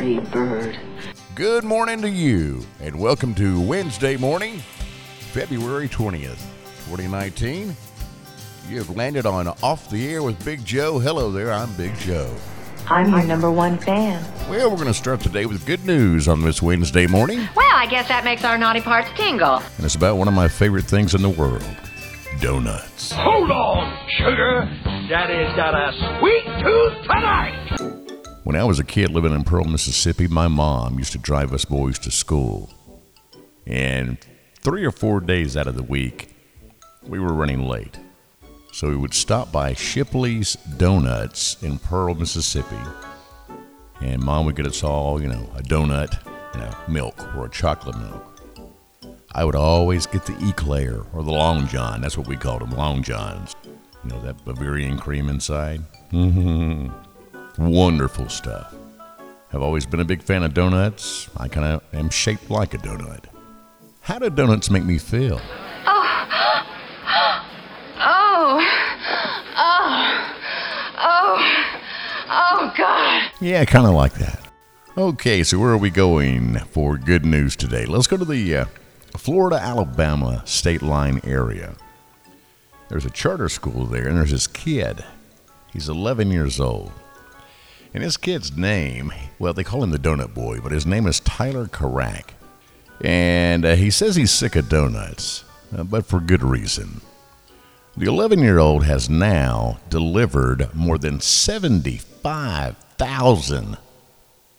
dirty bird. Good morning to you, and welcome to Wednesday morning, February 20th, 2019. You have landed on Off the Air with Big Joe. Hello there, I'm Big Joe. I'm your number one fan. Well, we're going to start the day with good news on this Wednesday morning, Well, I guess that makes our naughty parts tingle. and it's about one of my favorite things in the world donuts. Hold on, sugar. Daddy's got a sweet tooth tonight. When I was a kid living in Pearl, Mississippi, my mom used to drive us boys to school. And three or four days out of the week, we were running late. So we would stop by Shipley's Donuts in Pearl, Mississippi. And mom would get us all, you know, a donut and a milk or a chocolate milk. I would always get the eclair or the Long John. That's what we called them, Long Johns. You know, that Bavarian cream inside. Mm-hmm. Wonderful stuff. Have always been a big fan of donuts. I kind of am shaped like a donut. How do donuts make me feel? Oh, oh, oh, oh, God. Yeah, kind of like that. Okay, so where are we going for good news today? Let's go to the uh, Florida Alabama state line area. There's a charter school there, and there's this kid. He's 11 years old. And his kid's name, well, they call him the Donut Boy, but his name is Tyler Carach. And uh, he says he's sick of donuts, uh, but for good reason. The 11 year old has now delivered more than 75,000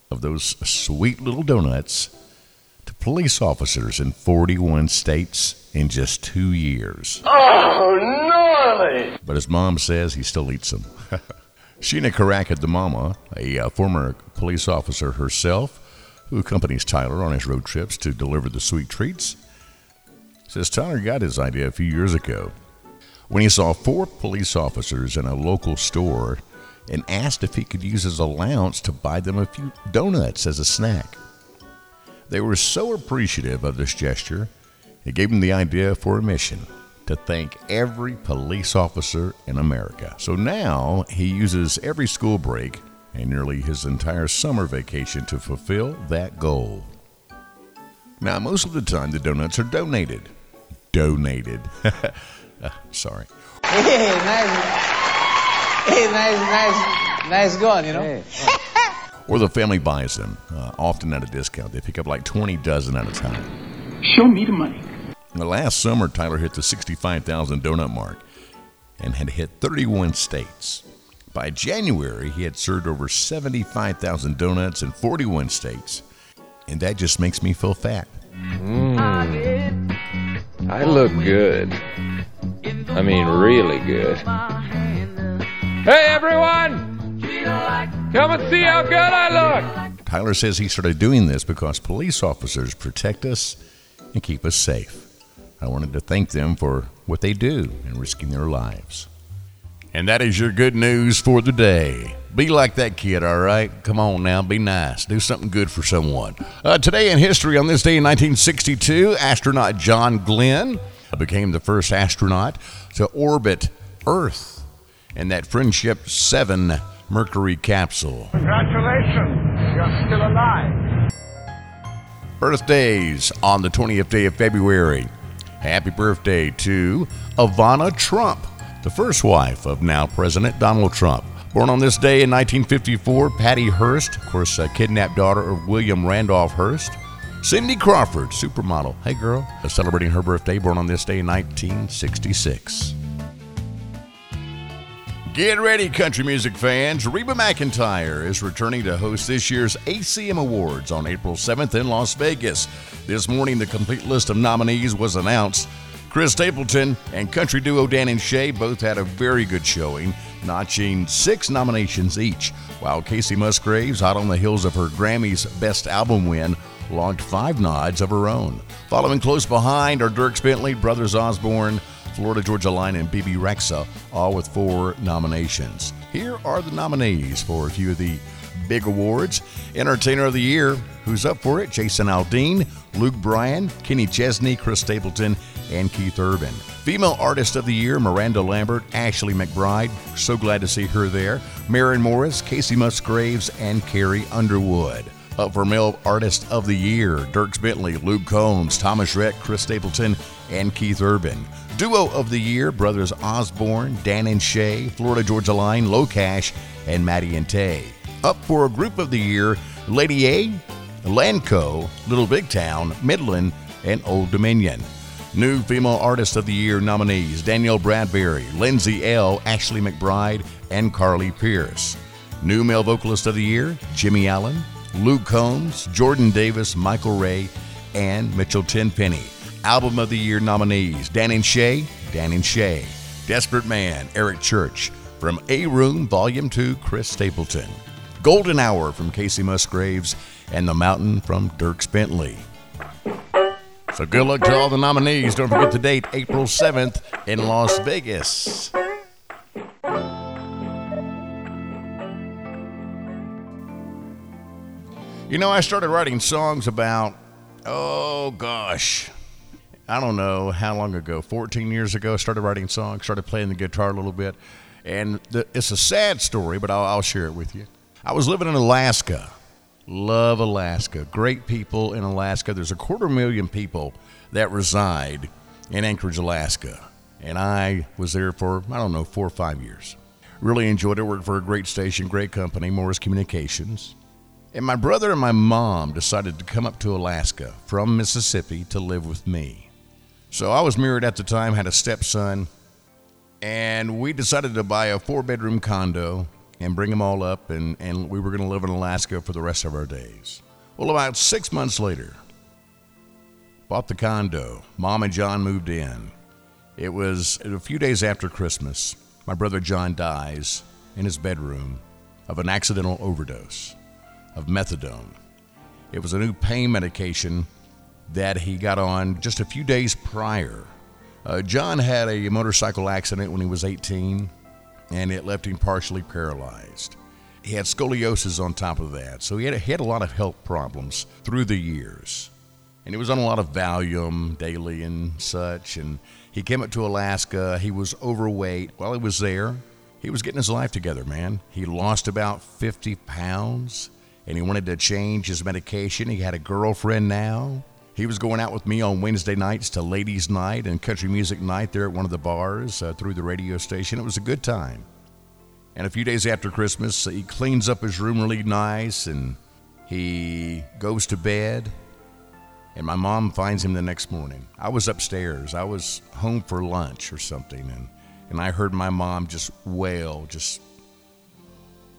of those sweet little donuts to police officers in 41 states in just two years. Oh, gnarly. But his mom says he still eats them. Sheena Karakad, the mama, a uh, former police officer herself, who accompanies Tyler on his road trips to deliver the sweet treats, says Tyler got his idea a few years ago when he saw four police officers in a local store and asked if he could use his allowance to buy them a few donuts as a snack. They were so appreciative of this gesture, it gave him the idea for a mission to thank every police officer in America. So now he uses every school break and nearly his entire summer vacation to fulfill that goal. Now, most of the time, the donuts are donated. Donated. Uh, sorry. Hey, nice. Hey, nice, nice, nice going, you know? Or the family buys them, uh, often at a discount. They pick up like 20 dozen at a time. Show me the money. The last summer, Tyler hit the 65,000 donut mark and had hit 31 states. By January, he had served over 75,000 donuts in 41 states. And that just makes me feel fat. Mm. I look good. I mean, really good. Hey, everyone! Come and see how good I look! Tyler says he started doing this because police officers protect us and keep us safe. I wanted to thank them for what they do and risking their lives. And that is your good news for the day. Be like that kid, all right? Come on now, be nice. Do something good for someone. Uh, today in history, on this day in 1962, astronaut John Glenn became the first astronaut to orbit Earth in that Friendship 7 Mercury capsule. Congratulations. You're still alive. Birthdays on the 20th day of February. Happy birthday to Ivana Trump, the first wife of now President Donald Trump. Born on this day in 1954, Patty Hearst, of course, a kidnapped daughter of William Randolph Hearst. Cindy Crawford, supermodel. Hey girl, celebrating her birthday, born on this day in 1966. Get ready, country music fans. Reba McEntire is returning to host this year's ACM Awards on April 7th in Las Vegas. This morning, the complete list of nominees was announced. Chris Stapleton and country duo Dan and Shay both had a very good showing, notching six nominations each, while Kacey Musgraves, hot on the heels of her Grammy's Best Album win, logged five nods of her own. Following close behind are Dierks Bentley, Brothers Osborne, Florida Georgia Line, and Bebe Rexha, all with four nominations. Here are the nominees for a few of the big awards. Entertainer of the Year, who's up for it? Jason Aldean, Luke Bryan, Kenny Chesney, Chris Stapleton, and Keith Urban. Female Artist of the Year, Miranda Lambert, Ashley McBryde. So glad to see her there. Maren Morris, Kacey Musgraves, and Carrie Underwood. Up for Male Artist of the Year, Dierks Bentley, Luke Combs, Thomas Rhett, Chris Stapleton, and Keith Urban. Duo of the Year, Brothers Osborne, Dan and Shay, Florida Georgia Line, Locash, and Maddie and Tay. Up for a Group of the Year, Lady A, Lanco, Little Big Town, Midland, and Old Dominion. New Female Artist of the Year nominees Danielle Bradbery, Lindsay Ell, Ashley McBryde, and Carly Pearce. New Male Vocalist of the Year Jimmy Allen, Luke Combs, Jordan Davis, Michael Ray, and Mitchell Tenpenny. Album of the Year nominees Dan and Shay, Dan and Shay. Desperate Man, Eric Church. From A Room, Volume 2, Chris Stapleton. Golden Hour from Kacey Musgraves, and The Mountain from Dierks Bentley. So good luck to all the nominees. Don't forget the date, April 7th in Las Vegas. You know, I started writing songs about, oh gosh, I don't know how long ago, 14 years ago, I started writing songs, started playing the guitar a little bit. And the, it's a sad story, but I'll, I'll share it with you. I was living in Alaska. Love Alaska. Great people in Alaska. There's a quarter million people that reside in Anchorage, Alaska. And I was there for, I don't know, four or five years. Really enjoyed it. Worked for a great station, great company, Morris Communications. And my brother and my mom decided to come up to Alaska from Mississippi to live with me. So I was married at the time, had a stepson, and we decided to buy a four bedroom condo and bring them all up, and, and we were going to live in Alaska for the rest of our days. Well, about six months later, bought the condo. Mom and John moved in. It was a few days after Christmas. My brother John dies in his bedroom of an accidental overdose of methadone. It was a new pain medication that he got on just a few days prior. Uh, John had a motorcycle accident when he was 18, and it left him partially paralyzed. He had scoliosis on top of that, so he had, he had a lot of health problems through the years. And he was on a lot of Valium daily and such. And he came up to Alaska. He was overweight. While he was there, he was getting his life together, man. He lost about 50 pounds and he wanted to change his medication. He had a girlfriend now. He was going out with me on Wednesday nights to ladies' night and country music night there at one of the bars uh, through the radio station. It was a good time. And a few days after Christmas, he cleans up his room really nice and he goes to bed. And my mom finds him the next morning. I was upstairs. I was home for lunch or something. And, and I heard my mom just wail, just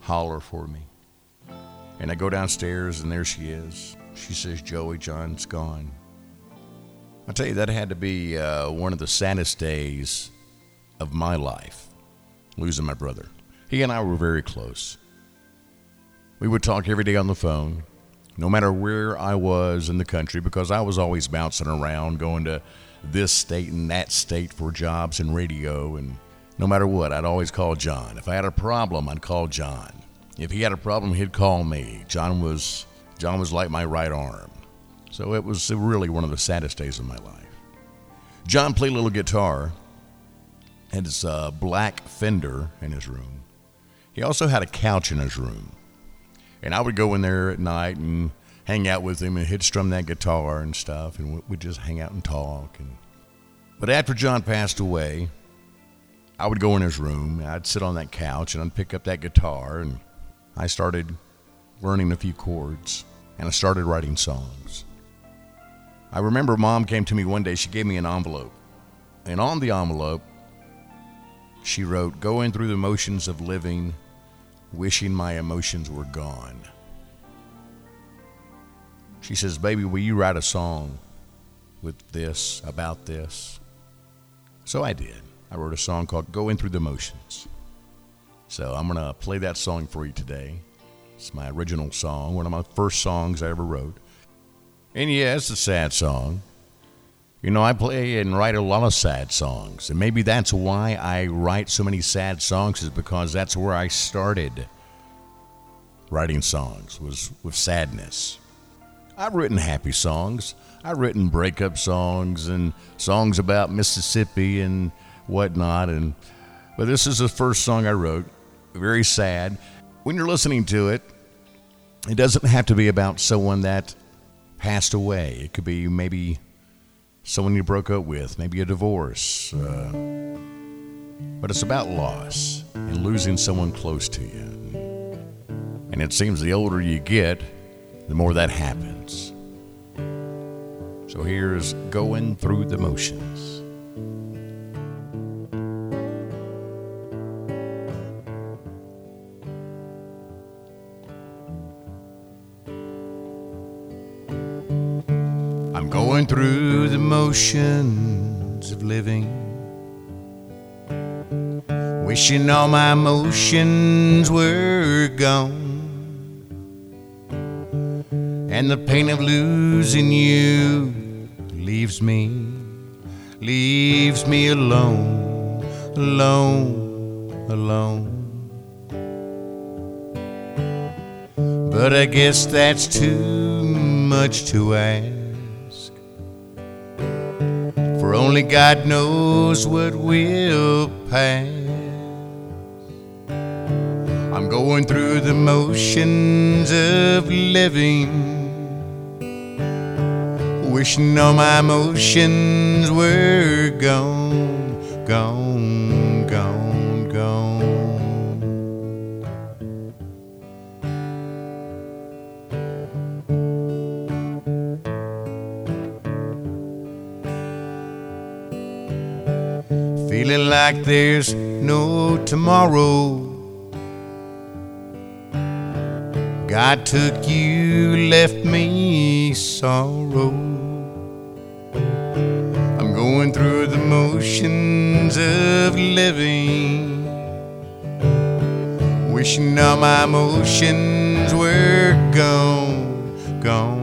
holler for me. And I go downstairs, and there she is. She says, Joey, John's gone. I tell you, that had to be uh, one of the saddest days of my life, losing my brother. He and I were very close. We would talk every day on the phone, no matter where I was in the country, because I was always bouncing around, going to this state and that state for jobs and radio. And no matter what, I'd always call John. If I had a problem, I'd call John. If he had a problem, he'd call me. John was John was like my right arm. So it was really one of the saddest days of my life. John played a little guitar, had his uh, black Fender in his room. He also had a couch in his room. And I would go in there at night and hang out with him, and he'd strum that guitar and stuff, and we'd just hang out and talk. And but after John passed away, I would go in his room. I'd sit on that couch, and I'd pick up that guitar, and I started learning a few chords, and I started writing songs. I remember mom came to me one day, she gave me an envelope. And on the envelope, she wrote, Going through the motions of living, wishing my emotions were gone. She says, Baby, will you write a song with this, about this? So I did. I wrote a song called Going Through the Motions. So I'm going to play that song for you today. It's my original song, one of my first songs I ever wrote. And yeah, it's a sad song. You know, I play and write a lot of sad songs, and maybe that's why I write so many sad songs is because that's where I started writing songs was with sadness. I've written happy songs. I've written breakup songs and songs about Mississippi and whatnot, and but this is the first song I wrote. Very sad. When you're listening to it, It doesn't have to be about someone that passed away. It could be maybe someone you broke up with, maybe a divorce. Uh, but it's about loss and losing someone close to you. And it seems the older you get, the more that happens. So here's going through the motions. Going through the motions of living, wishing all my emotions were gone. And the pain of losing you leaves me, leaves me alone, alone, alone. But I guess that's too much to ask. For only God knows what will pass. I'm going through the motions of living wishing all my emotions were gone, gone, Feeling like there's no tomorrow. God took you, left me sorrow. I'm going through the motions of living, wishing all my emotions were gone, gone,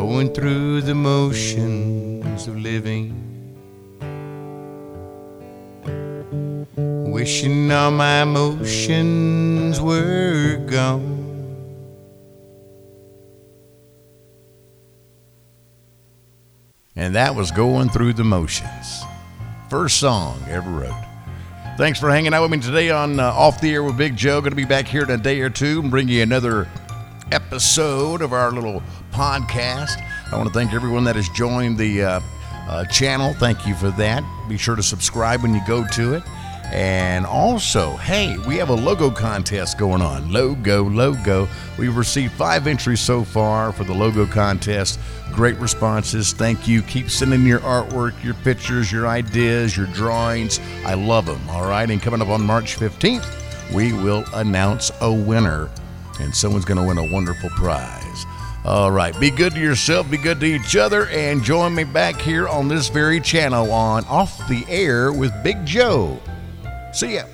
going through the motions of living. Wishing all my emotions were gone. And that was going through the motions. First song ever wrote. Thanks for hanging out with me today on uh, Off the Air with Big Joe. Going to be back here in a day or two and bring you another episode of our little podcast. I want to thank everyone that has joined the uh, uh, channel. Thank you for that. Be sure to subscribe when you go to it. And also, hey, we have a logo contest going on. Logo, logo. We've received five entries so far for the logo contest. Great responses. Thank you. Keep sending your artwork, your pictures, your ideas, your drawings. I love them. All right. And coming up on March 15th, we will announce a winner, and someone's going to win a wonderful prize. All right. Be good to yourself, be good to each other, and join me back here on this very channel on Off the Air with Big Joe. See ya.